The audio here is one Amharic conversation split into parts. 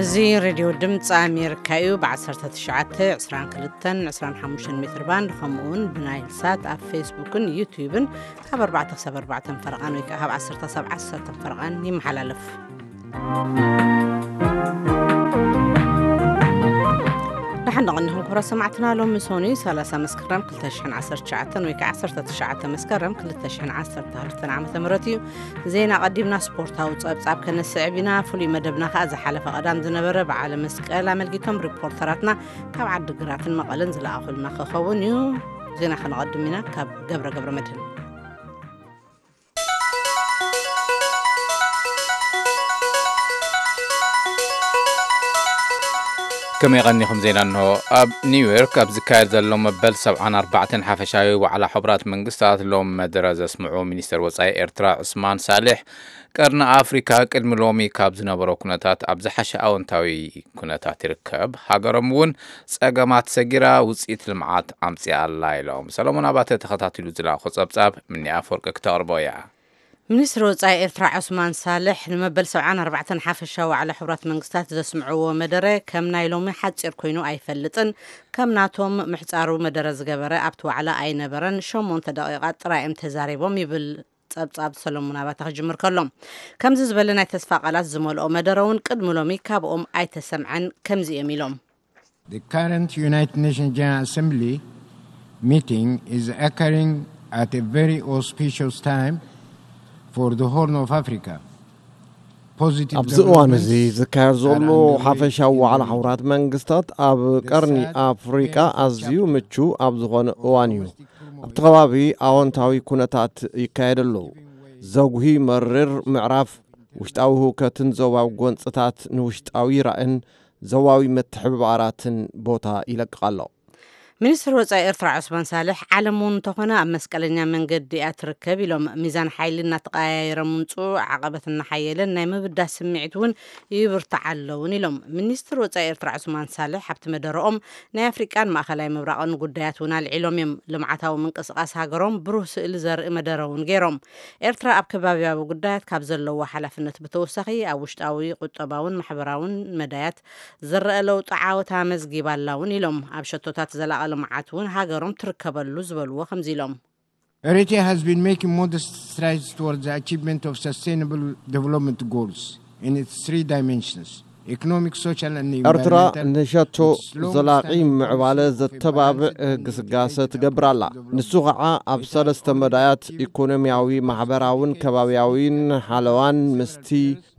እዚ ሬድዮ ድምፂ ኣሜሪካ እዩ ብ1922 25 ሜትር ባንድ ከምኡውን ብናይልሳት ኣብ ፌስቡክን ዩቲብን ካብ 4 ክሳብ 4 ፈረቓን ወይ ከዓ ካብ 1 ክሳብ 10 ፈረቓን ይመሓላለፍ ንሓን ንቕኒኹም ክብረ ሰማዕትና ሎሚ ሶኒ 30 መስከረም 2019 ወይ ከዓ 19 መስከረም 2012 ዓ ም እዩ ዜና ቀዲምና ስፖርታዊ ፀብፃብ ከነስዕብ ኢና ፍሉይ መደብና ከዓ ዝሓለፈ ቀዳም ዝነበረ በዓለ መስቀል ኣመልጊቶም ሪፖርተራትና ካብ ዓዲግራትን መቐለን ዝለኣኹልና ክኸውን እዩ ዜና ከነቐድም ኢና ካብ ገብረ ገብረ መድህን ከመይ ቀኒኹም ዜና እንሆ ኣብ ኒውዮርክ ኣብ ዝካየድ ዘሎ መበል 74 ሓፈሻዊ ዋዕላ ሕቡራት መንግስታት ሎም መደረ ዘስምዑ ሚኒስትር ወፃኢ ኤርትራ ዑስማን ሳሌሕ ቀርኒ ኣፍሪካ ቅድሚ ሎሚ ካብ ዝነበሮ ኩነታት ኣብ ዝሓሸ ኣወንታዊ ኩነታት ይርከብ ሃገሮም እውን ፀገማት ሰጊራ ውፅኢት ልምዓት ኣምፅኣ ኣላ ኢሎም ሰሎሞን ኣባተ ተኸታቲሉ ዝለኣኾ ፀብጻብ ምኒ ኣፈወርቂ ክተቕርቦ እያ ሚኒስትሪ ወፃኢ ኤርትራ ዑስማን ሳልሕ ንመበል 74 ሓፈሻ ዋዕላ ሕቡራት መንግስታት ዘስምዕዎ መደረ ከም ናይ ሎሚ ሓፂር ኮይኑ ኣይፈልጥን ከም ናቶም ምሕፃሩ መደረ ዝገበረ ኣብቲ ዋዕላ ኣይነበረን 8 ደቂቓት ጥራይኦም ተዛሪቦም ይብል ፀብጻብ ሰሎሞን ኣባተ ክጅምር ከሎም ከምዚ ዝበለ ናይ ተስፋ ቃላት ዝመልኦ መደረ እውን ቅድሚ ሎሚ ካብኦም ኣይተሰምዐን ከምዚ እዮም ኢሎም The current United Nations General Assembly meeting is occurring at a very auspicious time ኣብዚ እዋን እዚ ዝካየድ ዘሎ ሓፈሻዊ ዋዕላ the ሕቡራት መንግስታት ኣብ ቀርኒ ኣፍሪቃ ኣዝዩ ምቹ ኣብ ዝኾነ እዋን እዩ። ኣብቲ ከባቢ ኣዎንታዊ ኩነታት ይካየድ ኣለዉ ዘጉሂ መርር ምዕራፍ ውሽጣዊ ህውከትን ዞባዊ ጎንፅታት ንውሽጣዊ ራእን ዞባዊ ምትሕብባራትን ቦታ ይለቅቕ ኣሎ ሚኒስትር ወፃኢ ኤርትራ ዑስማን ሳልሕ ዓለም እውን እንተኾነ ኣብ መስቀለኛ መንገዲ እያ ትርከብ ኢሎም ሚዛን ሓይሊ እናተቀያየረ ምምፁ ዓቐበት እናሓየለን ናይ ምብዳስ ስምዒት እውን ይብርታዕ ኣለውን ኢሎም። ሚኒስትር ወፃኢ ኤርትራ ዑስማን ሳልሕ ኣብቲ መደረኦም ናይ ኣፍሪቃን ማእኸላይ ምብራቕን ጉዳያት እውን ኣልዒሎም እዮም። ልምዓታዊ ምንቅስቃስ ሃገሮም ብሩህ ስእሊ ዘርኢ መደረ እውን ገይሮም። ኤርትራ ኣብ ከባቢያዊ ጉዳያት ካብ ዘለዎ ሓላፍነት ብተወሳኺ ኣብ ውሽጣዊ ቁጠባውን ማሕበራውን መዳያት ዝረአ ለውጢ ዓወት ኣመዝጊባ ኣላ እውን ኢሎም። ኣብ ሸቶታት ዘላቐ ልምዓት እውን ሃገሮም ትርከበሉ ዝበልዎ ከምዚ ኢሎም Eritrea has been making modest strides towards the achievement of sustainable development goals in its three dimensions economic, social, and ኤርትራ environmental. ንሸቶ Its long ዘላቒ standing ምዕባለ policies of ዘተባብዕ balanced ግስጋሰ development ትገብር ኣላ ንሱ ከዓ ኣብ ሰለስተ መዳያት ኢኮኖምያዊ ማሕበራውን ከባብያዊን ሓለዋን ምስቲ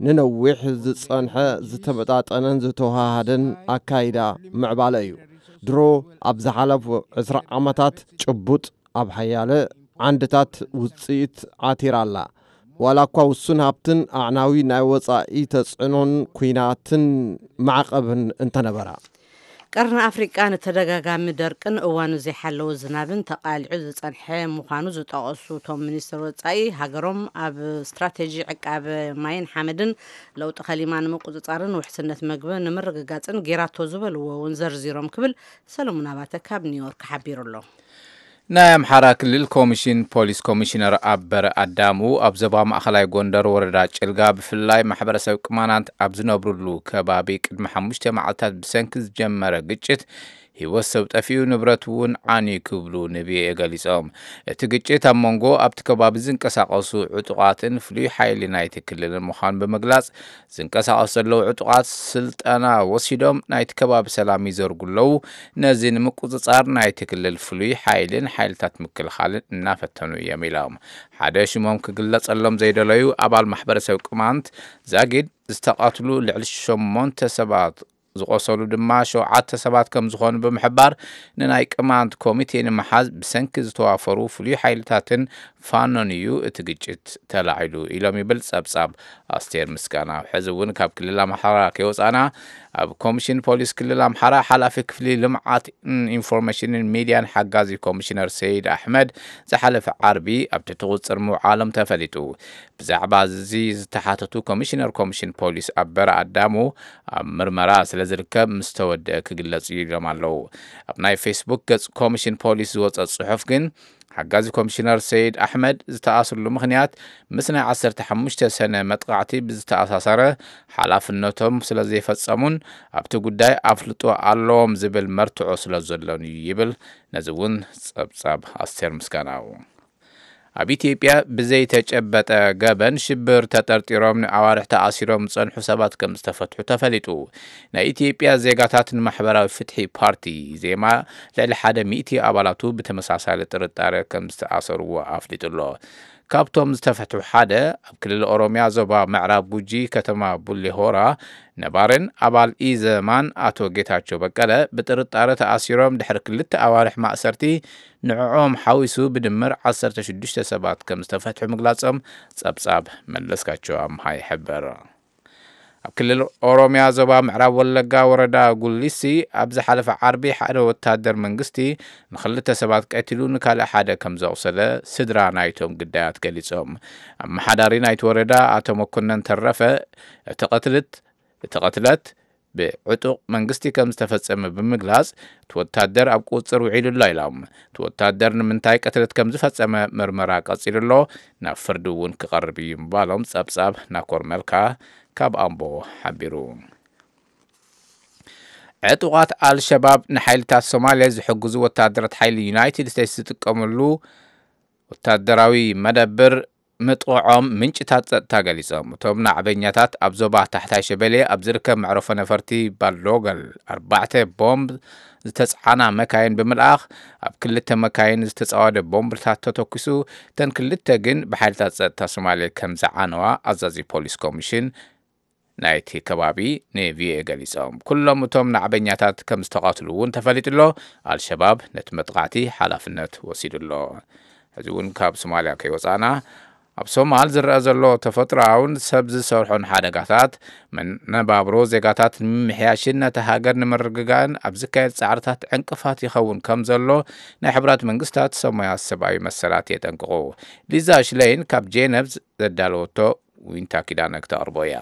ንነዊሕ ዝጸንሐ ዝተመጣጠነን ዝተዋሃደን ኣካይዳ ምዕባለ እዩ ድሮ ኣብ ዝሓለፉ 20 ዓመታት ጭቡጥ ኣብ ሓያለ ዓንድታት ውፅኢት ዓቲራ ኣላ። ዋላ እኳ ውሱን ሃብትን ኣዕናዊ ናይ ወጻኢ ተጽዕኖን ኩናትን ማዕቐብን እንተነበራ ቀርኒ ኣፍሪቃ ንተደጋጋሚ ደርቅን እዋኑ ዘይሓለወ ዝናብን ተቃሊዑ ዝጸንሐ ምዃኑ ዝጠቐሱ እቶም ሚኒስትር ወፃኢ ሃገሮም ኣብ ስትራቴጂ ዕቃበ ማይን ሓመድን ለውጢ ከሊማ ንምቁፅጻርን ውሕስነት ምግቢ ንምርግጋፅን ጌራቶ ዝበልዎ እውን ዘርዚሮም ክብል ሰለሙን ኣባተ ካብ ኒውዮርክ ሓቢሩ ኣሎ ናይ ኣምሓራ ክልል ኮሚሽን ፖሊስ ኮሚሽነር ኣበረ ኣዳሙ ኣብ ዞባ ማእኸላይ ጎንደር ወረዳ ጭልጋ ብፍላይ ማሕበረሰብ ቅማናት ኣብ ዝነብሩሉ ከባቢ ቅድሚ ሓሙሽተ መዓልትታት ብሰንኪ ዝጀመረ ግጭት ሂወት ሰብ ጠፊኡ ንብረት እውን ዓንዩ ክብሉ ንብኤ ገሊፆም እቲ ግጭት ኣብ መንጎ ኣብቲ ከባቢ ዝንቀሳቐሱ ዕጡቓትን ፍሉይ ሓይሊ ናይቲ ክልልን ምዃኑ ብምግላጽ ዝንቀሳቐሱ ዘለዉ ዕጡቓት ስልጠና ወሲዶም ናይቲ ከባቢ ሰላም ይዘርጉ ኣለዉ ነዚ ንምቁፅጻር ናይቲ ክልል ፍሉይ ሓይልን ሓይልታት ምክልኻልን እናፈተኑ እዮም ኢሎም። ሓደ ሽሞም ክግለጸሎም ዘይደለዩ ኣባል ማሕበረሰብ ቅማንት ዛጊድ ዝተቓትሉ ልዕሊ ሸሞንተ ሰባት ዝቆሰሉ ድማ ሸውዓተ ሰባት ከም ዝኾኑ ብምሕባር ንናይ ቅማንት ኮሚቴ ንምሓዝ ብሰንኪ ዝተዋፈሩ ፍሉይ ሓይልታትን ፋኖን እዩ እቲ ግጭት ተላዒሉ ኢሎም ይብል ጸብጻብ ኣስቴር ምስጋና ሕዚ እውን ካብ ክልል ኣምሓራ ከይወፃና ኣብ ኮሚሽን ፖሊስ ክልል ኣምሓራ ሓላፊ ክፍሊ ልምዓት ኢንፎርሜሽንን ሚድያን ሓጋዚ ኮሚሽነር ሰይድ ኣሕመድ ዝሓለፈ ዓርቢ ኣብ ትሕቲ ቁፅር ምውዓሎም ተፈሊጡ። ብዛዕባ እዚ ዝተሓተቱ ኮሚሽነር ኮሚሽን ፖሊስ ኣበረ ኣዳሙ ኣብ ምርመራ ስለ ዝርከብ ምስ ተወድአ ክግለጽ ኢሎም ኣለዉ ኣብ ናይ ፌስቡክ ገጽ ኮሚሽን ፖሊስ ዝወፀ ጽሑፍ ግን ሓጋዚ ኮሚሽነር ሰይድ ኣሕመድ ዝተኣስርሉ ምክንያት ምስ ናይ 15 ሰነ መጥቃዕቲ ብዝተኣሳሰረ ሓላፍነቶም ስለ ዘይፈጸሙን ኣብቲ ጉዳይ ኣፍልጦ ኣለዎም ዝብል መርትዖ ስለ ዘሎን እዩ ይብል። ነዚ እውን ጸብጻብ ኣስቴር ምስጋናው ኣብ ኢትዮጵያ ብዘይተጨበጠ ገበን ሽብር ተጠርጢሮም ንኣዋርሕ ተኣሲሮም ዝጸንሑ ሰባት ከም ዝተፈትሑ ተፈሊጡ። ናይ ኢትዮጵያ ዜጋታት ንማሕበራዊ ፍትሒ ፓርቲ ዜማ ልዕሊ ሓደ ሚእቲ ኣባላቱ ብተመሳሳሊ ጥርጣረ ከም ዝተኣሰርዎ ኣፍሊጡ ኣሎ ካብቶም ዝተፈትሑ ሓደ ኣብ ክልል ኦሮምያ ዞባ ምዕራብ ጉጂ ከተማ ቡሌ ሆራ ነባርን ኣባል ኢዘማን ኣቶ ጌታቸው በቀለ ብጥርጣረ ተኣሲሮም ድሕሪ ክልተ ኣዋርሕ ማእሰርቲ ንዕኦም ሓዊሱ ብድምር 16 ሰባት ከም ዝተፈትሑ ምግላጾም ጸብጻብ መለስካቸው ኣምሃ ይሕበር ኣብ ክልል ኦሮምያ ዞባ ምዕራብ ወለጋ ወረዳ ጉሊሲ ኣብ ዝሓለፈ ዓርቢ ሓደ ወታደር መንግስቲ ንክልተ ሰባት ቀቲሉ ንካልእ ሓደ ከም ዘቑሰለ ስድራ ናይቶም ግዳያት ገሊፆም ኣመሓዳሪ ናይቲ ወረዳ ኣቶ መኮነን ተረፈ እቲ ቀትልት እቲ ቀትለት ብዕጡቕ መንግስቲ ከም ዝተፈጸመ ብምግላጽ እቲ ወታደር ኣብ ቁፅር ውዒሉ ኣሎ ኢሎም እቲ ወታደር ንምንታይ ቀትለት ከም ዝፈጸመ ምርመራ ቀጺሉ ኣሎ ናብ ፍርዲ እውን ክቐርብ እዩ ምባሎም ጸብጻብ ናኮር መልካ ካብ ኣምቦ ሓቢሩ ዕጡቓት ኣልሸባብ ንሓይልታት ሶማልያ ዝሕግዙ ወታደራት ሓይሊ ዩናይትድ ስቴትስ ዝጥቀመሉ ወታደራዊ መደብር ምጥቕዖም ምንጭታት ጸጥታ ገሊፆም እቶም ናዕበኛታት ኣብ ዞባ ታሕታይ ሸበሌ ኣብ ዝርከብ መዕረፎ ነፈርቲ ባሎገል ኣርባዕተ ቦምብ ዝተፀዓና መካይን ብምልኣኽ ኣብ ክልተ መካይን ዝተፃወደ ቦምብታት ተተኪሱ እተን ክልተ ግን ብሓይልታት ጸጥታ ሶማሌ ከም ዝዓነዋ ኣዛዚ ፖሊስ ኮሚሽን ናይቲ ከባቢ ንቪኦኤ ገሊፆም። ኩሎም እቶም ናዕበኛታት ከም ዝተቐትሉ እውን ተፈሊጡ ኣሎ ኣልሸባብ ነቲ መጥቃዕቲ ሓላፍነት ወሲዱ ኣሎ እውን ካብ ሶማልያ ከይወፃና ኣብ ሶማል ዝረአ ዘሎ ተፈጥሮኣውን ሰብ ዝሰርሖን ሓደጋታት መነባብሮ ዜጋታት ንምምሕያሽን ነቲ ሃገር ንምርግጋእን ኣብ ዝካየድ ፃዕርታት ዕንቅፋት ይኸውን ከም ዘሎ ናይ ሕቡራት መንግስታት ሰማያት ሰብኣዊ መሰላት የጠንቅቑ። ሊዛ ሽለይን ካብ ጄነቭ ዘዳለወቶ ዊንታ ኪዳነ ክተቕርቦ እያ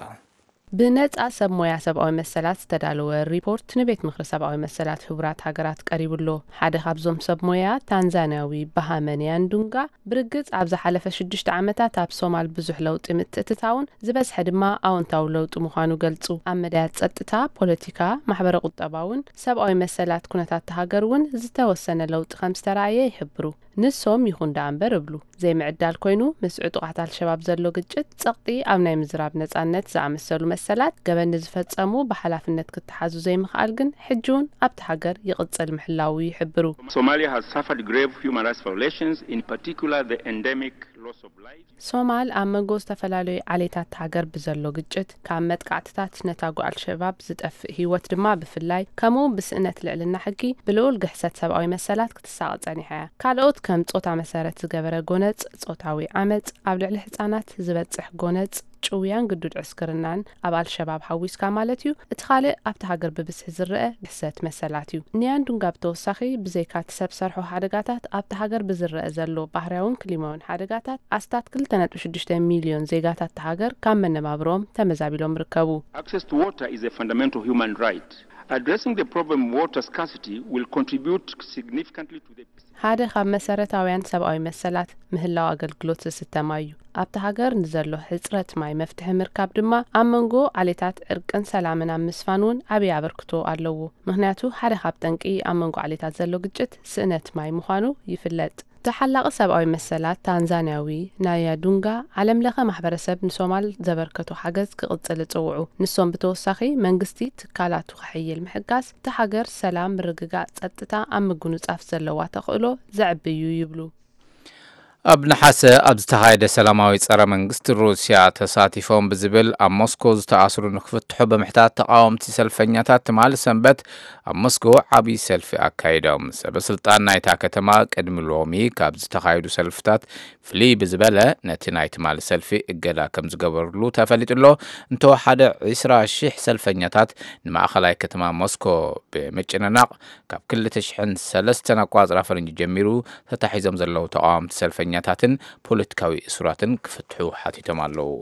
ብነጻ ሰብ ሞያ ሰብኣዊ መሰላት ዝተዳለወ ሪፖርት ንቤት ምክሪ ሰብኣዊ መሰላት ሕቡራት ሃገራት ቀሪቡሎ። ሓደ ካብዞም ሰብ ሞያ ታንዛንያዊ ባሃመንያን ዱንጋ ብርግጽ ኣብ ዝሓለፈ ሽዱሽተ ዓመታት ኣብ ሶማል ብዙሕ ለውጢ ምትእትታውን ዝበዝሐ ድማ ኣዎንታዊ ለውጢ ምዃኑ ገልጹ። ኣብ መድያት ጸጥታ ፖለቲካ ማሕበረ ቁጠባ እውን ሰብኣዊ መሰላት ኩነታት ተሃገር እውን ዝተወሰነ ለውጢ ከም ዝተረኣየ ይሕብሩ። ንሶም ይኹን ዳ እምበር እብሉ ዘይምዕዳል ኮይኑ ምስ ዕጡቃት ኣልሸባብ ዘሎ ግጭት ጸቕጢ ኣብ ናይ ምዝራብ ነጻነት ዝኣመሰሉ መሰላት ገበኒ ዝፈጸሙ ብሓላፍነት ክትሓዙ ዘይምኽኣል ግን ሕጂ እውን ኣብቲ ሃገር ይቕጽል ምሕላው ይሕብሩ. ሶማል ኣብ መንጎ ዝተፈላለዩ ዓሌታት ሃገር ብዘሎ ግጭት ካብ መጥቃዕትታት ነታጉ ኣልሸባብ ዝጠፍእ ሂወት ድማ ብፍላይ ከምኡ ብስእነት ልዕልና ሕጊ ብልኡል ግሕሰት ሰብኣዊ መሰላት ክትሳቐ ጸኒሓ እያ ካልኦት ከም ጾታ መሰረት ዝገበረ ጎነጽ ጾታዊ ዓመፅ ኣብ ልዕሊ ህጻናት ዝበጽሕ ጎነጽ ጭውያን ግዱድ ዕስክርናን ኣብ ኣልሸባብ ሓዊስካ ማለት እዩ። እቲ ካልእ ኣብቲ ሃገር ብብዝሒ ዝርአ ግሕሰት መሰላት እዩ። ንያን ዱንጋ ብተወሳኺ ብዘይካ እቲ ሰብ ሰርሖ ሓደጋታት ኣብቲ ሃገር ብዝርአ ዘሎ ባህርያውን ክሊማውን ሓደጋታት ኣስታት 2.6 ሚልዮን ዜጋታት እቲ ሃገር ካብ መነባብሮም ተመዛቢሎም ርከቡ Addressing the problem water scarcity will contribute significantly to the ሓደ ካብ መሰረታውያን ሰብኣዊ መሰላት ምህላው ኣገልግሎት ዝስተማ እዩ ኣብቲ ሃገር ንዘሎ ሕፅረት ማይ መፍትሒ ምርካብ ድማ ኣብ መንጎ ዓሌታት ዕርቅን ሰላምን ኣብ ምስፋን እውን ዓብዪ ኣበርክቶ ኣለዎ። ምክንያቱ ሓደ ካብ ጠንቂ ኣብ መንጎ ዓሌታት ዘሎ ግጭት ስእነት ማይ ምዃኑ ይፍለጥ ተሓላቒ ሰብኣዊ መሰላት ታንዛንያዊ ናያ ዱንጋ ዓለም ለኸ ማሕበረሰብ ንሶማል ዘበርከቱ ሓገዝ ክቕጽል ይጽውዑ ንሶም ብተወሳኺ መንግስቲ ትካላቱ ክሕይል ምሕጋዝ እቲ ሃገር ሰላም ምርግጋእ ጸጥታ ኣብ ምግንጻፍ ዘለዋ ተኽእሎ ዘዕብዩ ይብሉ ኣብ ነሓሰ ኣብ ዝተኻየደ ሰላማዊ ጸረ መንግስቲ ሩስያ ተሳቲፎም ብዝብል ኣብ ሞስኮ ዝተኣስሩ ንክፍትሑ ብምሕታት ተቃወምቲ ሰልፈኛታት ትማሊ ሰንበት ኣብ ሞስኮ ዓብዪ ሰልፊ ኣካይዶም። ሰበስልጣን ናይታ ከተማ ቅድሚ ሎሚ ካብ ዝተኻየዱ ሰልፍታት ፍልይ ብዝበለ ነቲ ናይ ትማሊ ሰልፊ እገዳ ከም ዝገበርሉ ተፈሊጡ ኣሎ እንተወሓደ 20 ሽሕ ሰልፈኛታት ንማእኸላይ ከተማ ሞስኮ ብምጭንናቕ ካብ 2003 ኣቋፅራ ፈረንጂ ጀሚሩ ተታሒዞም ዘለዉ ተቃወምቲ ሰልፈኛ እስረኛታትን ፖለቲካዊ እስራትን ክፍትሑ ሓቲቶም ኣለዉ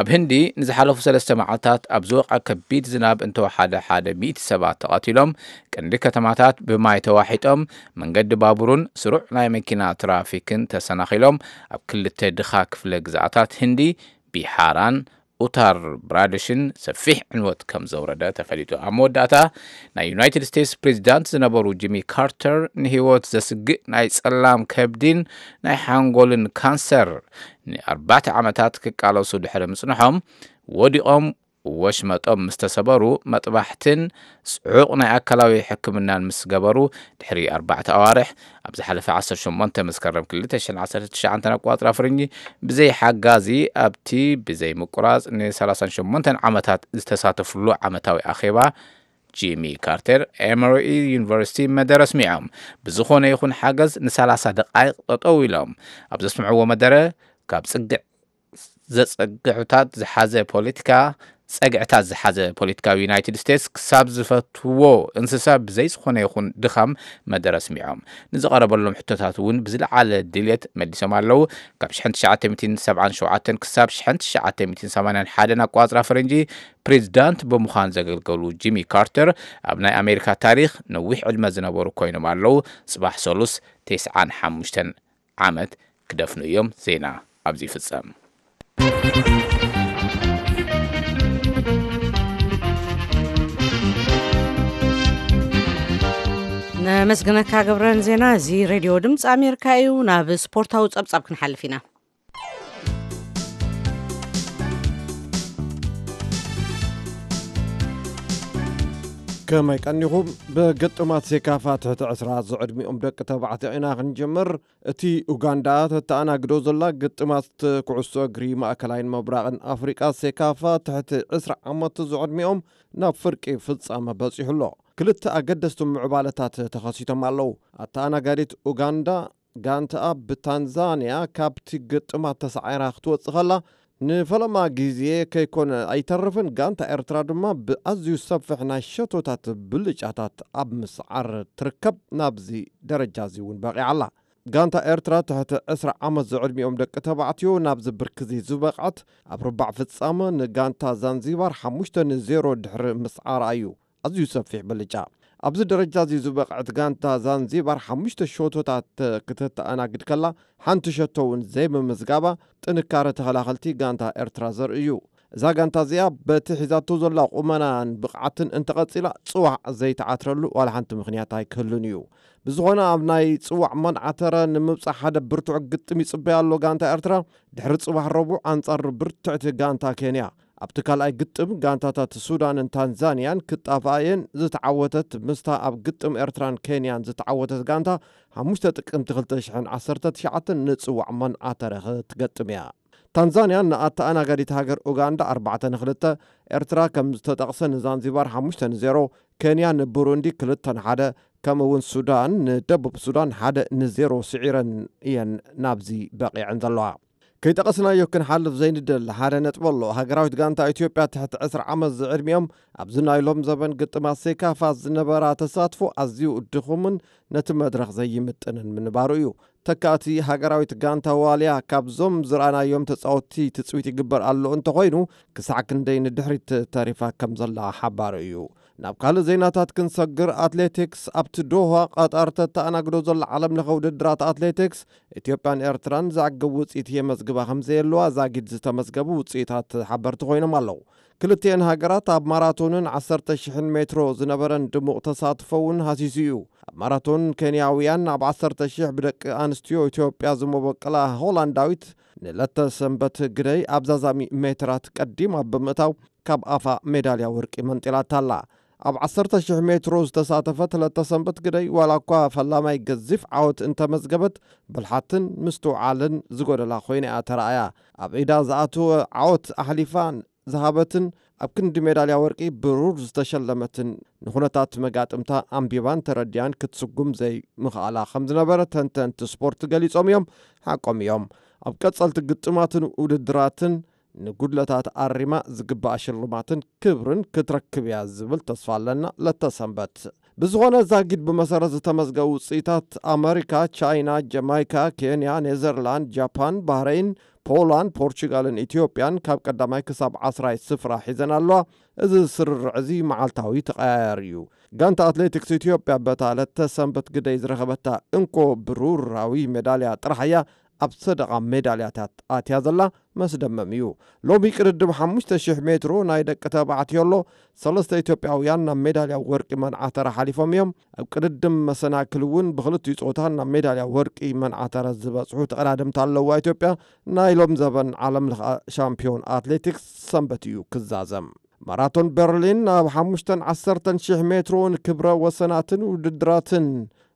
ኣብ ህንዲ ንዝሓለፉ ሰለስተ መዓልትታት ኣብ ዝወቃ ከቢድ ዝናብ እንተወሓደ ሓደ ሚእቲ ሰባት ተቐቲሎም ቀንዲ ከተማታት ብማይ ተዋሒጦም መንገዲ ባቡርን ስሩዕ ናይ መኪና ትራፊክን ተሰናኺሎም ኣብ ክልተ ድኻ ክፍለ ግዛኣታት ህንዲ ቢሓራን ኡታር ብራደሽን ሰፊሕ ዕንወት ከም ዘውረደ ተፈሊጡ። ኣብ መወዳእታ ናይ ዩናይትድ ስቴትስ ፕሬዚዳንት ዝነበሩ ጂሚ ካርተር ንሂወት ዘስግእ ናይ ጸላም ከብዲን ናይ ሓንጎልን ካንሰር ንኣርባዕተ ዓመታት ክቃለሱ ድሕሪ ምጽንሖም ወዲቖም ወሽመጦም ምስ ተሰበሩ መጥባሕትን ጽዑቕ ናይ ኣካላዊ ሕክምናን ምስ ገበሩ ድሕሪ ኣርባዕተ ኣዋርሕ ኣብ ዝሓለፈ 18 መስከረም 2019 ኣቋፅራ ፍርኚ ብዘይ ሓጋዚ ኣብቲ ብዘይ ምቁራፅ ን38 ዓመታት ዝተሳተፍሉ ዓመታዊ ኣኼባ ጂሚ ካርተር ኤመሪ ዩኒቨርሲቲ መደረ ስሚዖም ብዝኾነ ይኹን ሓገዝ ን30 ደቃይቕ ጠጠው ኢሎም ኣብ ዘስምዕዎ መደረ ካብ ጽግዕ ዘጸግዑታት ዝሓዘ ፖለቲካ ጸግዕታት ዝሓዘ ፖለቲካዊ ዩናይትድ ስቴትስ ክሳብ ዝፈትዎ እንስሳ ብዘይ ዝኾነ ይኹን ድኻም መደረ ስሚዖም። ንዝቐረበሎም ሕቶታት እውን ብዝለዓለ ድልት መሊሶም ኣለዉ። ካብ 1977 ክሳብ 1981 ኣቋፅራ ፈረንጂ ፕሬዚዳንት ብምዃን ዘገልገሉ ጂሚ ካርተር ኣብ ናይ ኣሜሪካ ታሪክ ነዊሕ ዕድመ ዝነበሩ ኮይኖም ኣለዉ። ጽባሕ ሰሉስ 95 ዓመት ክደፍኑ እዮም። ዜና ኣብዚ ይፍጸም ነመስግነካ ገብረን ዜና እዚ ሬድዮ ድምፂ ኣሜሪካ እዩ። ናብ ስፖርታዊ ፀብጻብ ክንሓልፍ ኢና። ከመይ ቀኒኹም ብግጥማት ሴካፋ ትሕቲ ዕስራ ዝዕድሚኦም ደቂ ተባዕትዮ ኢና ክንጅምር እቲ ኡጋንዳ ተተኣናግዶ ዘላ ግጥማት ኩዕሶ እግሪ ማእከላይን መብራቕን ኣፍሪቃ ሴካፋ ትሕቲ 20 ዓመት ዝዕድሚኦም ናብ ፍርቂ ፍጻመ በፂሑ ኣሎ ክልተ ኣገደስቲ ምዕባለታት ተኸሲቶም ኣለዉ። ኣተኣናጋዲት ኡጋንዳ ጋንትኣ ብታንዛንያ ካብቲ ግጥማት ተሰዓይራ ክትወፅእ ኸላ ንፈለማ ግዜ ከይኮነ ኣይተርፍን። ጋንታ ኤርትራ ድማ ብኣዝዩ ሰፊሕ ናይ ሸቶታት ብልጫታት ኣብ ምስዓር ትርከብ። ናብዚ ደረጃ እዚ እውን በቂዓላ ጋንታ ኤርትራ ትሕቲ 20 ዓመት ዘዕድሚኦም ደቂ ተባዕትዮ ናብዚ ብርክዚ ዝበቕዓት ኣብ ርባዕ ፍጻመ ንጋንታ ዛንዚባር 5 ን0 ድሕሪ ምስዓራ እዩ ኣዝዩ ሰፊሕ ብልጫ ኣብዚ ደረጃ እዚ ዝበቕዐት ጋንታ ዛንዚባር ሓሙሽተ ሸቶታት ክትተኣናግድ ከላ ሓንቲ ሸቶ እውን ዘይምምዝጋባ ጥንካረ ተኸላኸልቲ ጋንታ ኤርትራ ዘርኢ እዩ እዛ ጋንታ እዚኣ በቲ ሒዛቶ ዘላ ቁመናን ብቕዓትን እንተቐፂላ ጽዋዕ ዘይተዓትረሉ ዋላ ሓንቲ ምኽንያት ኣይክህሉን እዩ ብዝኾነ ኣብ ናይ ጽዋዕ መንዓተረ ንምብፃሕ ሓደ ብርቱዕ ግጥም ይጽበያ ኣሎ ጋንታ ኤርትራ ድሕሪ ጽባሕ ረቡዕ ኣንጻር ብርቱዕቲ ጋንታ ኬንያ ኣብቲ ካልኣይ ግጥም ጋንታታት ሱዳንን ታንዛንያን ክጣፍኣየን ዝተዓወተት ምስታ ኣብ ግጥም ኤርትራን ኬንያን ዝተዓወተት ጋንታ 5 ጥቅምቲ 2019 ንጽዋዕ መንዓተረ ክትገጥም እያ ታንዛንያ ንኣተኣናጋዲት ሃገር ኡጋንዳ 4 ን2 ኤርትራ ከም ዝተጠቕሰ ንዛንዚባር 5 ን0 ኬንያ ንቡሩንዲ 2 ን1 ከምኡ እውን ሱዳን ንደቡብ ሱዳን 1 ን0 ስዒረን እየን ናብዚ በቂዐን ዘለዋ ከይጠቐስናዮ ክንሓልፍ ዘይንድል ሓደ ነጥቢ ኣሎ። ሃገራዊት ጋንታ ኢትዮጵያ ትሕቲ 20 ዓመት ዝዕድሚኦም ኣብዚ ናይሎም ዘበን ግጥማት ሴካፋ ዝነበራ ተሳትፎ ኣዝዩ ድኹምን ነቲ መድረኽ ዘይምጥንን ምንባሩ እዩ። ተካእቲ ሃገራዊት ጋንታ ዋልያ ካብዞም ዝረኣናዮም ተፃወቲ ትፅዊት ይግበር ኣሎ እንተኮይኑ ክሳዕ ክንደይ ንድሕሪት ተሪፋ ከም ዘላ ሓባር እዩ ናብ ካልእ ዜናታት ክንሰግር ኣትሌቲክስ ኣብቲ ዶሃ ቀጣር ተተኣናግዶ ዘሎ ዓለም ለኸ ውድድራት ኣትሌቲክስ ኢትዮጵያን ኤርትራን ዝዕግብ ውፅኢት የመዝግባ ከምዘየለዋ ዛጊድ ዝተመዝገቡ ውፅኢታት ሓበርቲ ኮይኖም ኣለዉ። ክልቲአን ሃገራት ኣብ ማራቶንን 100,000 ሜትሮ ዝነበረን ድሙቕ ተሳትፎ እውን ሃሲሱ እዩ። ኣብ ማራቶን ኬንያውያን ኣብ 10,000 ብደቂ ኣንስትዮ ኢትዮጵያ ዝመበቀላ ሆላንዳዊት ንለተ ሰንበት ግደይ ኣብ ሜትራት ቀዲማ ብምእታው ካብ ኣፋ ሜዳልያ ወርቂ መንጢላታ ኣላ ኣብ 10,000 ሜትሮ ዝተሳተፈት ለተ ሰንበት ግደይ ዋላ እኳ ፈላማይ ገዚፍ ዓወት እንተመዝገበት ብልሓትን ምስትውዓልን ዝጐደላ ኮይና እያ ተረኣያ ኣብ ዒዳ ዝኣተወ ዓወት ኣሕሊፋ ዝሃበትን ኣብ ክንዲ ሜዳልያ ወርቂ ብሩር ዝተሸለመትን ንኹነታት መጋጥምታ ኣንቢባን ተረድያን ክትስጉም ዘይምኽኣላ ከም ዝነበረ ተንተንቲ ስፖርት ገሊፆም እዮም ሓቆም እዮም። ኣብ ቀጸልቲ ግጥማትን ውድድራትን ንጉድለታት ኣሪማ ዝግባእ ሽልማትን ክብርን ክትረክብ እያ ዝብል ተስፋ ኣለና ለተሰንበት። ብዝኾነ ዛጊድ ብመሰረት ዝተመዝገቡ ውፅኢታት ኣሜሪካ፣ ቻይና፣ ጀማይካ፣ ኬንያ፣ ኔዘርላንድ፣ ጃፓን፣ ባህረይን፣ ፖላንድ፣ ፖርቹጋልን ኢትዮጵያን ካብ ቀዳማይ ክሳብ ዓስራይ ስፍራ ሒዘን ኣለዋ። እዚ ስርርዕ እዚ መዓልታዊ ተቐያየር እዩ። ጋንታ ኣትሌቲክስ ኢትዮጵያ በታ ለተ ሰንበት ግደይ ዝረኸበታ እንኮ ብሩራዊ ሜዳልያ ጥራሕያ ኣብ ሰደቓ ሜዳልያታት ኣትያ ዘላ መስደመም እዩ ሎሚ ቅድድም 5,000 ሜትሮ ናይ ደቂ ተባዕትዮ ኣሎ። ሰለስተ ኢትዮጵያውያን ናብ ሜዳልያ ወርቂ መንዓተረ ሓሊፎም እዮም። ኣብ ቅድድም መሰናክል እውን ብክልቲኡ ፆታ ናብ ሜዳልያ ወርቂ መንዓተረ ዝበፅሑ ተቐዳድምቲ ኣለዋ ኢትዮጵያ። ናይ ሎም ዘበን ዓለም ለኸ ሻምፒዮን ኣትሌቲክስ ሰንበት እዩ ክዛዘም። ማራቶን በርሊን ኣብ 5,10,000 ሜትሮ ንክብረ ወሰናትን ውድድራትን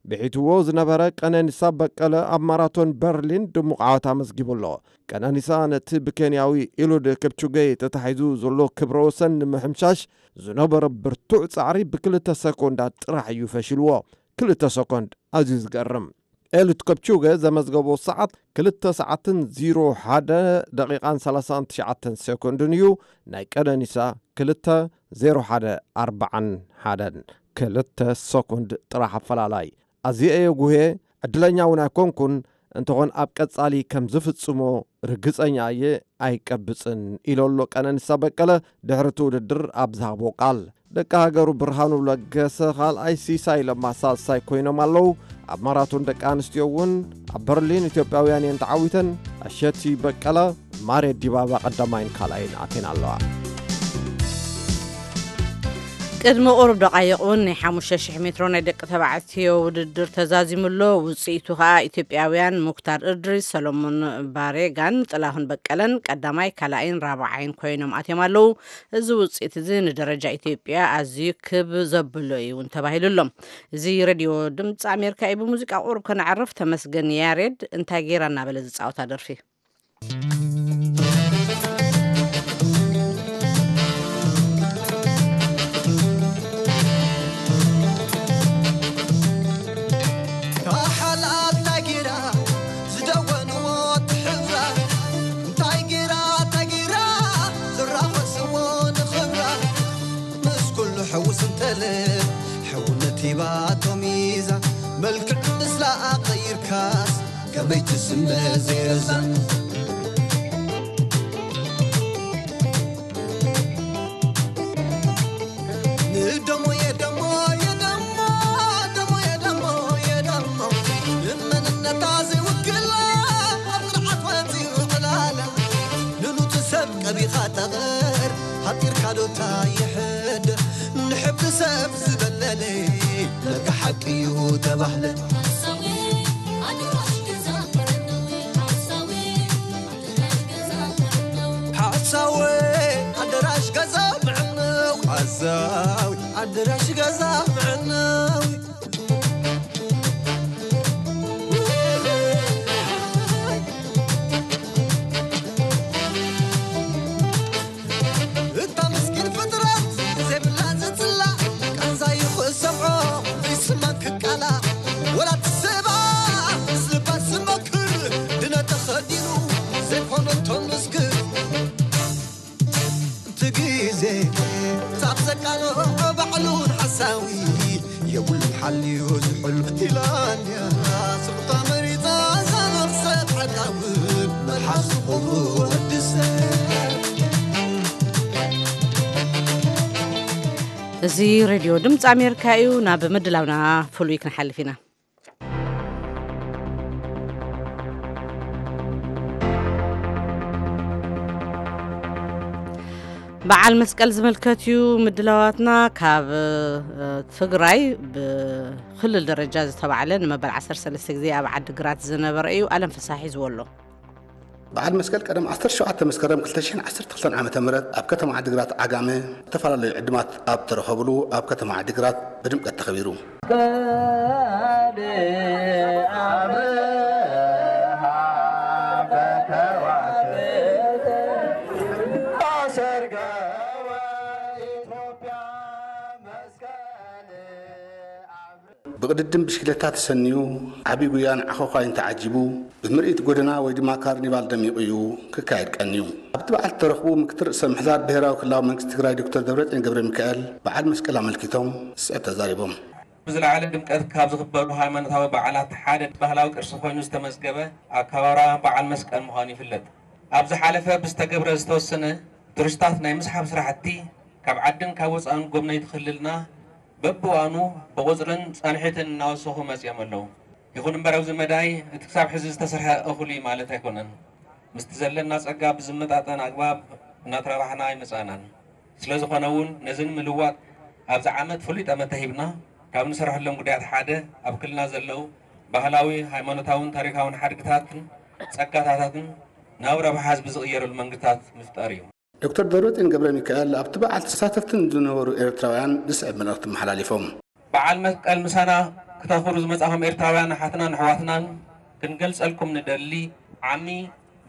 ብሒትዎ ዝነበረ ቀነኒሳ በቀለ ኣብ ማራቶን በርሊን ድሙቕ ዓወት ኣመስጊቡ ኣሎ። ቀነኒሳ ነቲ ብኬንያዊ ኢሉድ ክፕቹገይ ተታሒዙ ዘሎ ክብረ ወሰን ንምሕምሻሽ ዝነበረ ብርቱዕ ፃዕሪ ብክልተ ሰኮንዳት ጥራሕ እዩ ፈሽልዎ ክልተ ሰኮንድ ኣዝዩ ዝገርም። ኤሉድ ከፕቹገ ዘመዝገቦ ሰዓት 2 ሰዓትን 01 ደቂቓን 39 ሴኮንድን እዩ። ናይ ቀነኒሳ 2 0141 ክልተ ሰኮንድ ጥራሕ ኣፈላላይ ኣዝየ ጉሄ ዕድለኛ እውን ኣይኮንኩን እንተኾን ኣብ ቀጻሊ ከም ዝፍጽሞ ርግጸኛ እየ ኣይቀብፅን ኢሎ ኣሎ ቀነኒሳ በቀለ ድሕርቲ ውድድር ኣብ ዝሃቦ ቃል ደቂ ሃገሩ ብርሃኑ ለገሰ ካልኣይ ሲሳይ ለማ ሳልሳይ ኮይኖም ኣለዉ። ኣብ ማራቶን ደቂ ኣንስትዮ እውን ኣብ በርሊን ኢትዮጵያውያን እየን ተዓዊተን። ኣሸቲ በቀለ ማሬት ዲባባ ቀዳማይን ካልኣይን ኣቴን ኣለዋ ቅድሚ ቁሩብ ደቃይቕ እውን ናይ 5,000 ሜትሮ ናይ ደቂ ተባዕትዮ ውድድር ተዛዚሙሎ ውፅኢቱ ከዓ ኢትዮጵያውያን ሙክታር እድሪስ ሰሎሞን ባሬጋን ጥላሁን በቀለን ቀዳማይ ካልኣይን ራብዓይን ኮይኖም ኣትዮም ኣለዉ። እዚ ውፅኢት እዚ ንደረጃ ኢትዮጵያ ኣዝዩ ክብ ዘብሎ እዩ እውን ተባሂሉሎም። እዚ ሬድዮ ድምፂ ኣሜሪካ እዩ ብሙዚቃ ቁሩብ ከነዕርፍ ተመስገን ያሬድ እንታይ ጌራ እናበለ ዝፃወታ ደርፊ ሂባቶም ይዛ መልክዕ እስላኣ ቐይርካስ ከመይትስመ ዘይረዛን ሓቂ እዩ ተባህለ ሓሳወ ኣደራሽ ገዛ ምዕምቕ ሓሳዊ ኣደራሽ ገዛ እዚ ሬድዮ ድምፂ ኣሜሪካ እዩ ናብ ምድላውና ፍሉይ ክንሓልፍ ኢና በዓል መስቀል ዝመልከት እዩ ምድላዋትና ካብ ትግራይ ብክልል ደረጃ ዝተባዕለ ንመበል 13 ግዜ ኣብ ዓዲግራት ዝነበረ እዩ ኣለም ፍሳሒ ዝበሎ በዓል መስቀል ቀደም 17 መስከረም 2012 ዓ ም ኣብ ከተማ ዓዲግራት ዓጋመ ዝተፈላለዩ ዕድማት ኣብ ተረኸብሉ ኣብ ከተማ ዓዲግራት ብድምቀት ተኸቢሩ ብቅድድም ብሽክሌታ ተሰኒዩ ዓብዪ ጉያን ዓኸዃይን ተዓጂቡ ብምርኢት ጎደና ወይ ድማ ካርኒቫል ደሚቑ እዩ ክካየድ ቀንዩ ኣብቲ በዓል ተረኽቡ ምክትል ርእሰ ምሕዳር ብሄራዊ ክልላዊ መንግስቲ ትግራይ ዶክተር ደብረፅዮን ገብረ ሚካኤል በዓል መስቀል ኣመልኪቶም ስዕብ ተዛሪቦም ብዝለዓለ ድምቀት ካብ ዝኽበሩ ሃይማኖታዊ በዓላት ሓደ ባህላዊ ቅርሲ ኮይኑ ዝተመዝገበ ኣከባብራ በዓል መስቀል ምዃኑ ይፍለጥ ኣብ ዝሓለፈ ብዝተገብረ ዝተወሰነ ቱሪስታት ናይ ምስሓብ ስራሕቲ ካብ ዓድን ካብ ወፃእን ጎብነይቲ ክልልና በብዋኑ ብቁፅርን ፀንሒትን እናወሰኹ መፅኦም ኣለዉ። ይኹን እምበር ኣብዚ መዳይ እቲ ክሳብ ሕዚ ዝተሰርሐ እኹል ማለት ኣይኮነን። ምስቲ ዘለና ፀጋ ብዝመጣጠን ኣግባብ እናተረባሕና ይመፃናን ስለ እውን ነዚ ንምልዋጥ ኣብዚ ዓመት ፍሉይ ጠመተ ሂብና ካብ ንሰርሐሎም ጉዳያት ሓደ ኣብ ክልልና ዘለው ባህላዊ ሃይማኖታውን ታሪካውን ሓድግታትን ፀጋታታትን ናብ ረብሓ ህዝቢ ዝቕየረሉ ምፍጣር እዩ ዶክተር ደብረፅዮን ገብረ ሚካኤል ኣብቲ በዓል ተሳተፍትን ዝነበሩ ኤርትራውያን ብስዕብ መልእኽቲ መሓላሊፎም በዓል መስቀል ምሳና ክተኽብሩ ዝመፃኹም ኤርትራውያን ኣሓትናን ኣሕዋትናን ክንገልፀልኩም ንደሊ ዓሚ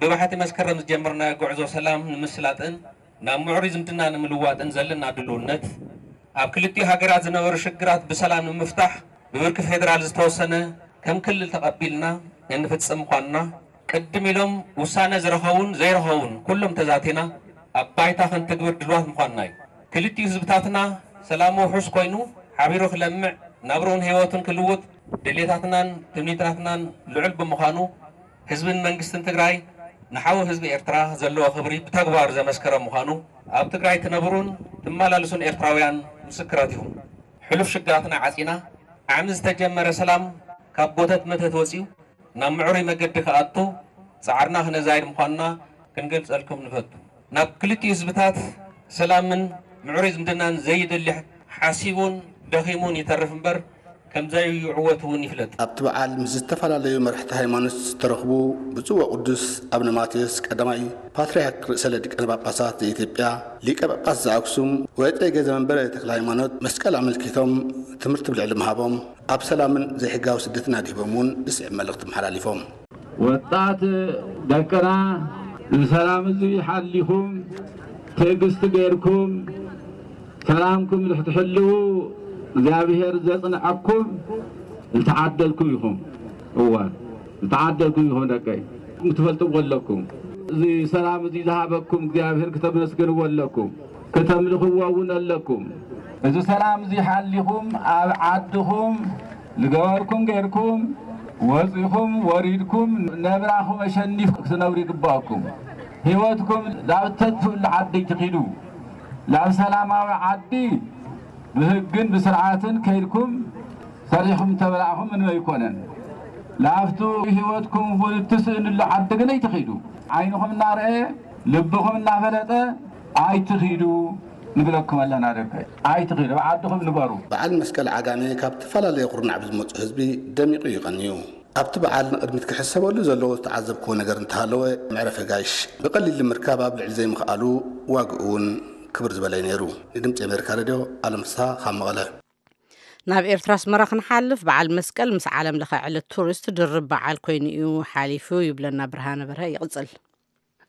ብባሕቲ መስከረም ዝጀመርናዮ ጉዕዞ ሰላም ንምስላጥን ናብ ምዕሩይ ዝምድና ንምልዋጥን ዘለና ድልውነት ኣብ ክልቲኡ ሃገራት ዝነበሩ ሽግራት ብሰላም ንምፍታሕ ብብርኪ ፌደራል ዝተወሰነ ከም ክልል ተቐቢልና እንፍፅም ምኳንና ቅድም ኢሎም ውሳነ ዝረኸቡን ዘይረኸቡን ኩሎም ተዛቲና ኣብ ባይታ ክንትግብር ድልዋት ምኳንና እዩ ክልቲኡ ህዝብታትና ሰላሙ ውሑስ ኮይኑ ሓቢሩ ክለምዕ ናብሩን ህይወቱን ክልውጥ ድሌታትናን ትምኒታትናን ልዑል ብምዃኑ ህዝብን መንግስትን ትግራይ ንሓዊ ህዝቢ ኤርትራ ዘለዎ ክብሪ ብተግባር ዘመስከረ ምዃኑ ኣብ ትግራይ ትነብሩን ትመላለሱን ኤርትራውያን ምስክራት ኢኹም ሕሉፍ ሽግራትና ዓፂና ዓሚ ዝተጀመረ ሰላም ካብ ቦተት መተት ወፂኡ ናብ ምዕሩይ መገዲ ክኣቱ ፃዕርና ክነዛይድ ምዃንና ክንገልፀልኩም ንፈቱ ናብ ክልቲኡ ህዝብታት ሰላምን ምዕሩይ ዝምድናን ዘይደሊ ሓሲቡን ደኺሙን ይተርፍ እምበር ከም ዘይዕወት እውን ይፍለጥ ኣብቲ በዓል ምስ ዝተፈላለዩ መራሕቲ ሃይማኖት ዝተረኽቡ ብፁዕ ወቅዱስ ኣብነ ማቴዎስ ቀዳማይ ፓትርያርክ ርእሰ ሊቃነ ጳጳሳት ዘኢትዮጵያ ሊቀ ጳጳስ ዘኣክሱም ወጠይ ገዘ መንበረ ተክለ ሃይማኖት መስቀል ኣመልኪቶም ትምህርቲ ብልዕሊ ምሃቦም ኣብ ሰላምን ዘይሕጋዊ ስደትን ኣዲቦም እውን ብስዕብ መልእኽቲ መሓላሊፎም ወጣት ደቅና ብሰላም እዚ ሓሊኹም ትዕግስቲ ገይርኩም ሰላምኩም ንትሕልው እግዚኣብሔር ዘጽንዐኩም ዝተዓደልኩም ኢኹም እዋ ዝተዓደልኩም ኢኹም ደቀይ ክትፈልጥዎ ኣለኩም እዚ ሰላም እዚ ዝሃበኩም እግዚኣብሔር ክተመስግንዎ ኣለኩም ከተምልኽዎ እውን ኣለኩም እዚ ሰላም እዚ ሓሊኹም ኣብ ዓድኹም ዝገበርኩም ገይርኩም ወፂኹም ወሪድኩም ነብራኹም ኣሸኒፍ ክትነብሩ ይግባአኩም ህይወትኩም ናብ ተትፍእሉ ዓዲ ትኺዱ ናብ ሰላማዊ ዓዲ ብህግን ብስርዓትን ከይድኩም ሰሪሕኩም ተበላዕኹም ምንም ኣይኮነን ላብቱ ህይወትኩም እውን እትስእንሉ ዓዲ ግን ኣይትኺዱ ዓይንኹም እናርአየ ልብኹም እናፈለጠ ኣይትኺዱ ንብለኩም ኣለና ደቀ ኣይትኺዱ ኣብ ዓድኹም ንበሩ በዓል መስቀል ዓጋመ ካብ ተፈላለየ ቁርናዕ ብዝመፁ ህዝቢ ደሚቑ ይቐንዩ ኣብቲ በዓል ንቅድሚት ክሕሰበሉ ዘለዎ ዝተዓዘብክዎ ነገር እንተሃለወ ምዕረፈ ጋይሽ ብቐሊል ንምርካብ ኣብ ልዕሊ ዘይምኽኣሉ ዋግኡ እውን ክብር ዝበለይ ነይሩ ንድምፂ ኣሜሪካ ሬድዮ ኣለምሳ ካብ መቐለ ናብ ኤርትራ ኣስመራ ክንሓልፍ በዓል መስቀል ምስ ዓለም ለኸ ዕለት ቱሪስት ድርብ በዓል ኮይኑ እዩ ሓሊፉ ይብለና ብርሃነ በርሀ ይቕፅል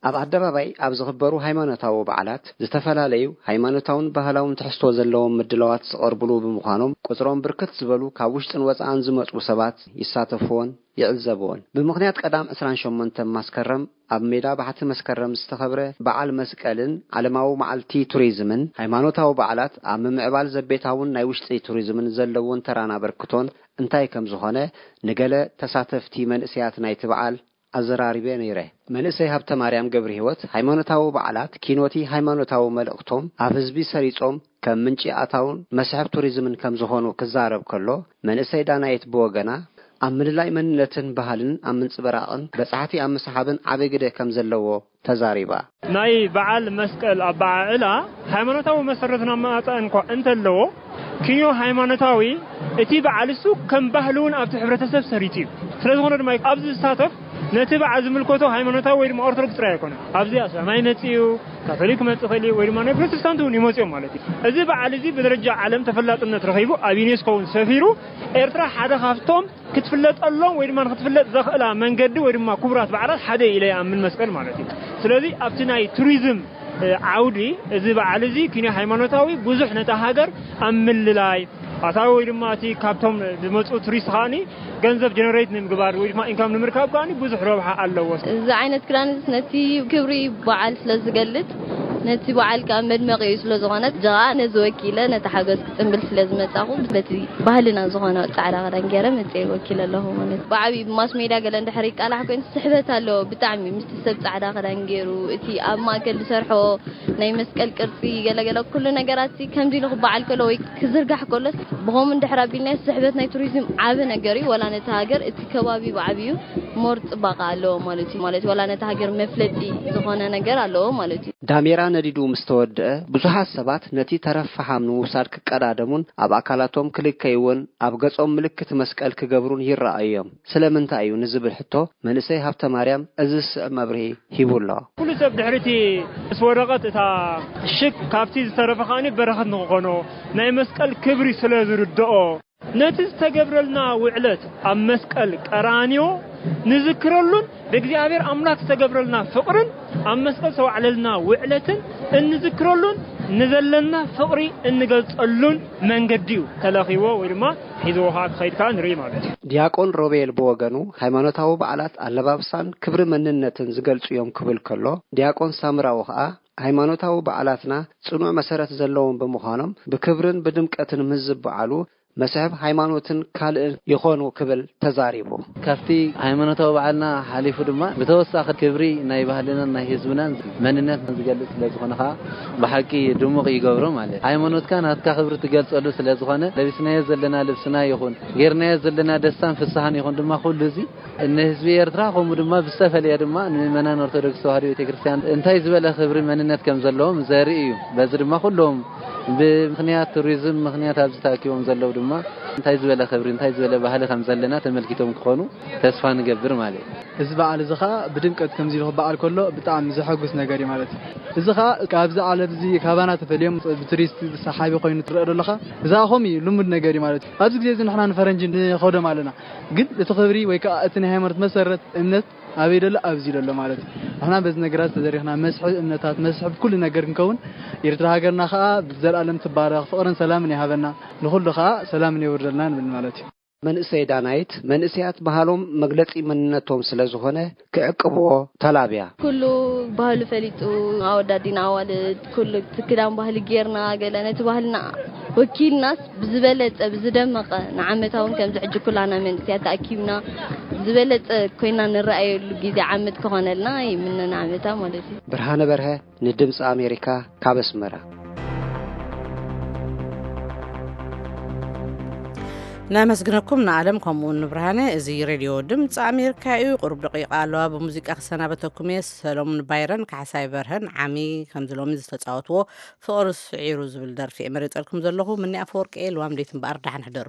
ኣብ ኣደባባይ ኣብ ዝኽበሩ ሃይማኖታዊ በዓላት ዝተፈላለዩ ሃይማኖታውን ባህላውን ትሕዝቶ ዘለዎም ምድለዋት ዝቐርብሉ ብምዃኖም ቁፅሮም ብርክት ዝበሉ ካብ ውሽጥን ወፃእን ዝመፁ ሰባት ይሳተፍዎን ይዕዘብዎን። ብምክንያት ቀዳም 28 መስከረም ኣብ ሜዳ ባሕቲ መስከረም ዝተኸብረ በዓል መስቀልን ዓለማዊ መዓልቲ ቱሪዝምን ሃይማኖታዊ በዓላት ኣብ ምምዕባል ዘቤታውን ናይ ውሽጢ ቱሪዝምን ዘለዎን ተራና በርክቶን እንታይ ከም ዝኾነ ንገለ ተሳተፍቲ መንእስያት ናይቲ በዓል ኣዘራሪበ ነይረ መንእሰይ ሃብተ ማርያም ገብሪ ህይወት ሃይማኖታዊ በዓላት ኪኖቲ ሃይማኖታዊ መልእኽቶም ኣብ ህዝቢ ሰሪፆም ከም ምንጪ ኣታውን መስሕብ ቱሪዝምን ከም ዝኾኑ ክዛረብ ከሎ መንእሰይ ዳናየት ብወገና ኣብ ምልላይ መንነትን ባህልን ኣብ ምንፅበራቕን በጻሕቲ ኣብ ምሰሓብን ዓበይ ግደ ከም ዘለዎ ተዛሪባ። ናይ በዓል መስቀል ኣበዓዕላ ሃይማኖታዊ መሰረትን ኣመጣጥን እኳ እንተለዎ ክንዮ ሃይማኖታዊ እቲ በዓል እሱ ከም ባህሊ እውን ኣብቲ ሕብረተሰብ ሰሪፅ እዩ። ስለ ድማ ኣብዚ ዝሳተፍ ነቲ በዓል ዝምልከቶ ሃይማኖታዊ ወይ ድማ ኦርቶዶክስ ጥራይ ኣይኮነ ኣብዚ ኣስላማይ መፅኡ ካቶሊክ መፅእ ኽእል እዩ ወይ ድማ ናይ ፕሮቴስታንት እውን ይመፅኦም ማለት እዩ እዚ በዓል እዚ ብደረጃ ዓለም ተፈላጥነት ረኺቡ ኣብ ዩኔስኮ እውን ሰፊሩ ኤርትራ ሓደ ካብቶም ክትፍለጠሎም ወይ ድማ ንክትፍለጥ ዘኽእላ መንገዲ ወይ ድማ ክቡራት በዓላት ሓደ ኢለ ይኣምን መስቀል ማለት እዩ ስለዚ ኣብቲ ናይ ቱሪዝም ዓውዲ እዚ በዓል እዚ ኪንያ ሃይማኖታዊ ብዙሕ ነታ ሃገር ኣብ ምልላይ ኣታዊ ወይ ድማ እቲ ካብቶም ዝመፁ ቱሪስት ከዓኒ ገንዘብ ጀነሬት ንምግባር ወይ ድማ ኢንካም ንምርካብ ከዓኒ ብዙሕ ረብሓ ኣለዎ እዚ ዓይነት ክዳን ነቲ ክብሪ በዓል ስለ ዝገልፅ ነቲ በዓል ከዓ መድመቂ እዩ ስለ ዝኾነ ጀቓ ነዚ ወኪለ ነቲ ሓገዝ ክፅምብል ስለ ዝመፃኹ በቲ ባህልና ዝኾነ ፃዕዳ ክዳን ገይረ መፅአ ወኪል ኣለኹ ማለት እዩ ብዓብዪ ብማስ ሜድያ ገለ እንድሕር ይቃላሕ ኮይኑ ስሕበት ኣለዎ ብጣዕሚ ምስቲ ሰብ ፃዕዳ ክዳን ገይሩ እቲ ኣብ ማእከል ዝሰርሖ ናይ መስቀል ቅርፂ ገለገለ ኩሉ ነገራት ከምዚ ኢሉ ክበዓል ከሎ ወይ ክዝርጋሕ ከሎስ ብኸምኡ እንድሕር ኣቢልና ስሕበት ናይ ቱሪዝም ዓብ ነገር እዩ ዋላ ነቲ ሃገር እቲ ከባቢ ብዓብዩ ሞር ፅባቐ ኣለዎ ማለት እዩ ማለት እዩ ዋላ ነቲ ሃገር መፍለጢ ዝኾነ ነገር ኣለዎ ማለት እዩ ዳሜራ ነዲዱ ምስ ተወድአ ብዙሓት ሰባት ነቲ ተረፍ ፈሓም ንምውሳድ ክቀዳደሙን ኣብ ኣካላቶም ክልከይውን ኣብ ገጾም ምልክት መስቀል ክገብሩን ይረኣዮም ስለምንታይ እዩ ንዝብል ሕቶ መንእሰይ ሃብተ ማርያም እዚ ዝስዕ መብርሂ ሂቡ ኣሎ ኩሉ ሰብ ድሕሪቲ ምስ ወረቐት እታ ሽክ ካብቲ ዝተረፈ ከዓኒ በረኸት ንክኾኖ ናይ መስቀል ክብሪ ስለ ዝርድኦ ነቲ ዝተገብረልና ውዕለት ኣብ መስቀል ቀራንዮ ንዝክረሉን ብእግዚኣብሔር ኣምላክ ዝተገብረልና ፍቕርን ኣብ መስቀል ዝተዋዕለልና ውዕለትን እንዝክረሉን ንዘለና ፍቕሪ እንገልፀሉን መንገዲ እዩ። ተለኺቦ ወይ ድማ ሒዝዎ ከዓ ክኸይድ ከዓ ንርኢ ማለት እዩ። ዲያቆን ሮቤል ብወገኑ ሃይማኖታዊ በዓላት ኣለባብሳን ክብሪ መንነትን ዝገልጹ እዮም ክብል ከሎ ዲያቆን ሳምራዊ ከዓ ሃይማኖታዊ በዓላትና ጽኑዕ መሰረት ዘለዎም ብምዃኖም ብክብርን ብድምቀትን ምስ ዝበዓሉ መስሕብ ሃይማኖትን ካልእን ይኾኑ ክብል ተዛሪቡ ካብቲ ሃይማኖታዊ በዓልና ሓሊፉ ድማ ብተወሳኺ ክብሪ ናይ ባህልናን ናይ ህዝብናን መንነት ዝገልፅ ስለ ዝኾነ ከዓ ብሓቂ ድሙቕ ይገብሮ ማለት እዩ ሃይማኖትካ ናትካ ክብሪ ትገልፀሉ ስለ ዝኾነ ለቢስናዮ ዘለና ልብስና ይኹን ጌርናዮ ዘለና ደስታን ፍስሓን ይኹን ድማ ኩሉ እዚ ንህዝቢ ኤርትራ ከምኡ ድማ ብዝተፈለየ ድማ ንምእመናን ኦርቶዶክስ ተዋህዶ ቤተክርስትያን እንታይ ዝበለ ክብሪ መንነት ከም ዘለዎም ዘርኢ እዩ በዚ ድማ ኩሎም ብምክንያት ቱሪዝም ምክንያት ኣብዚ ተኣኪቦም ዘለው ድማ እንታይ ዝበለ ክብሪ እንታይ ዝበለ ባህሊ ከም ዘለና ተመልኪቶም ክኾኑ ተስፋ ንገብር ማለት እዩ እዚ በዓል እዚ ከዓ ብድምቀት ከምዚ ኢሉ ክበዓል ከሎ ብጣዕሚ ዘሐጉስ ነገር እዩ ማለት እዩ እዚ ከዓ ካብዚ ዓለት እዚ ካባና ተፈልዮም ብቱሪስት ሰሓቢ ኮይኑ ትረአ ዘለካ እዛ ከምኡ እዩ ልሙድ ነገር እዩ ማለት እዩ ኣብዚ ግዜ እዚ ንሕና ንፈረንጂ ንኸዶም ኣለና ግን እቲ ክብሪ ወይ ከዓ እቲ ናይ ሃይማኖት መሰረት እምነት ኣበይ ደሎ ኣብዚ ደሎ ማለት እዩ። ንሕና በዚ ነገራት ተዘሪኽና መስሕብ እምነታት መስሕብ ኩሉ ነገር ክንከውን ኤርትራ ሃገርና ከዓ ብዘለኣለም ትባረኽ ፍቕርን ሰላምን ይሃበና ንኩሉ ከዓ ሰላምን የውርደልና ንብል ማለት እዩ መንእሰይ ዳናይት መንእሰያት ባህሎም መግለፂ መንነቶም ስለ ዝኾነ ክዕቅብዎ ተላብያ ኩሉ ባህሉ ፈሊጡ ኣወዳዲና ኣዋልድ ኩሉ እቲ ክዳን ባህሊ ጌርና ገለ ነቲ ባህልና ወኪልናስ ብዝበለፀ ብዝደመቐ ንዓመታውን ከምዚ ሕጂ ኩላና መንእሰያት ተኣኪብና ዝበለፀ ኮይና ንረኣየሉ ግዜ ዓመት ክኾነልና ይምነና ዓመታ ማለት እዩ ብርሃነ በርሀ ንድምፂ ኣሜሪካ ካብ ኣስመራ ናመስግነኩም ንኣለም ከምኡውን ንብርሃነ እዚ ሬድዮ ድምፂ ኣሜሪካ እዩ ቁርብ ደቂቃ ኣለዋ ብሙዚቃ ክሰናበተኩም እየ ሰሎሙን ባይረን ካሕሳይ በርሀን ዓሚ ከምዚ ሎሚ ዝተፃወትዎ ፍቅሪ ስዒሩ ዝብል ደርፊ እየ መሪፀልኩም ዘለኹ ምኒ ኣፈወርቂ ልዋም ዴት እምበኣር ዳሓን ሕደሩ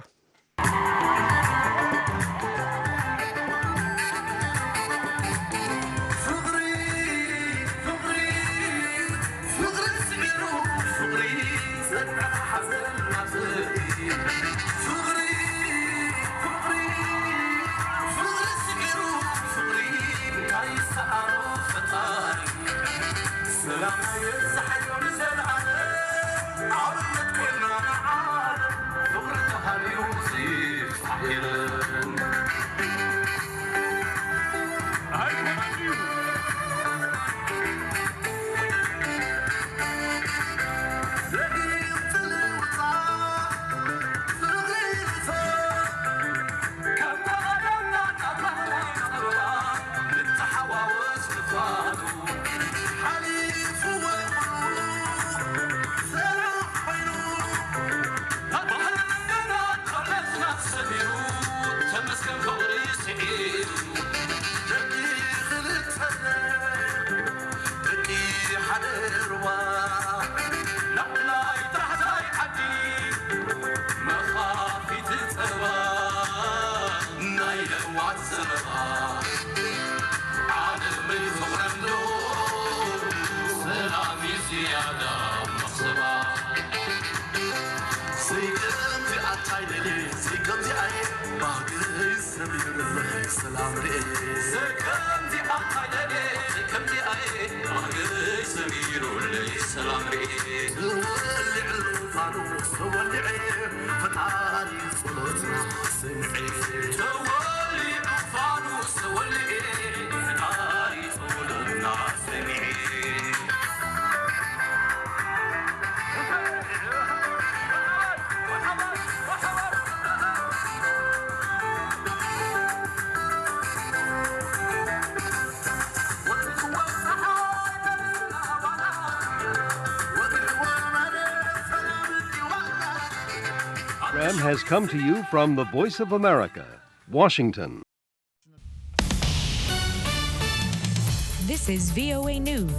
Thank you. قايللي سيكمدي اي باغري سبير الله سلام ري سيكمدي قايللي سيكمدي اي باغري سبير الله سلام ري ولي علوفانو ولي فتاري صلوتنا سمعي تولي عفانو ولي program has come to you from the Voice of America, Washington. This is VOA News.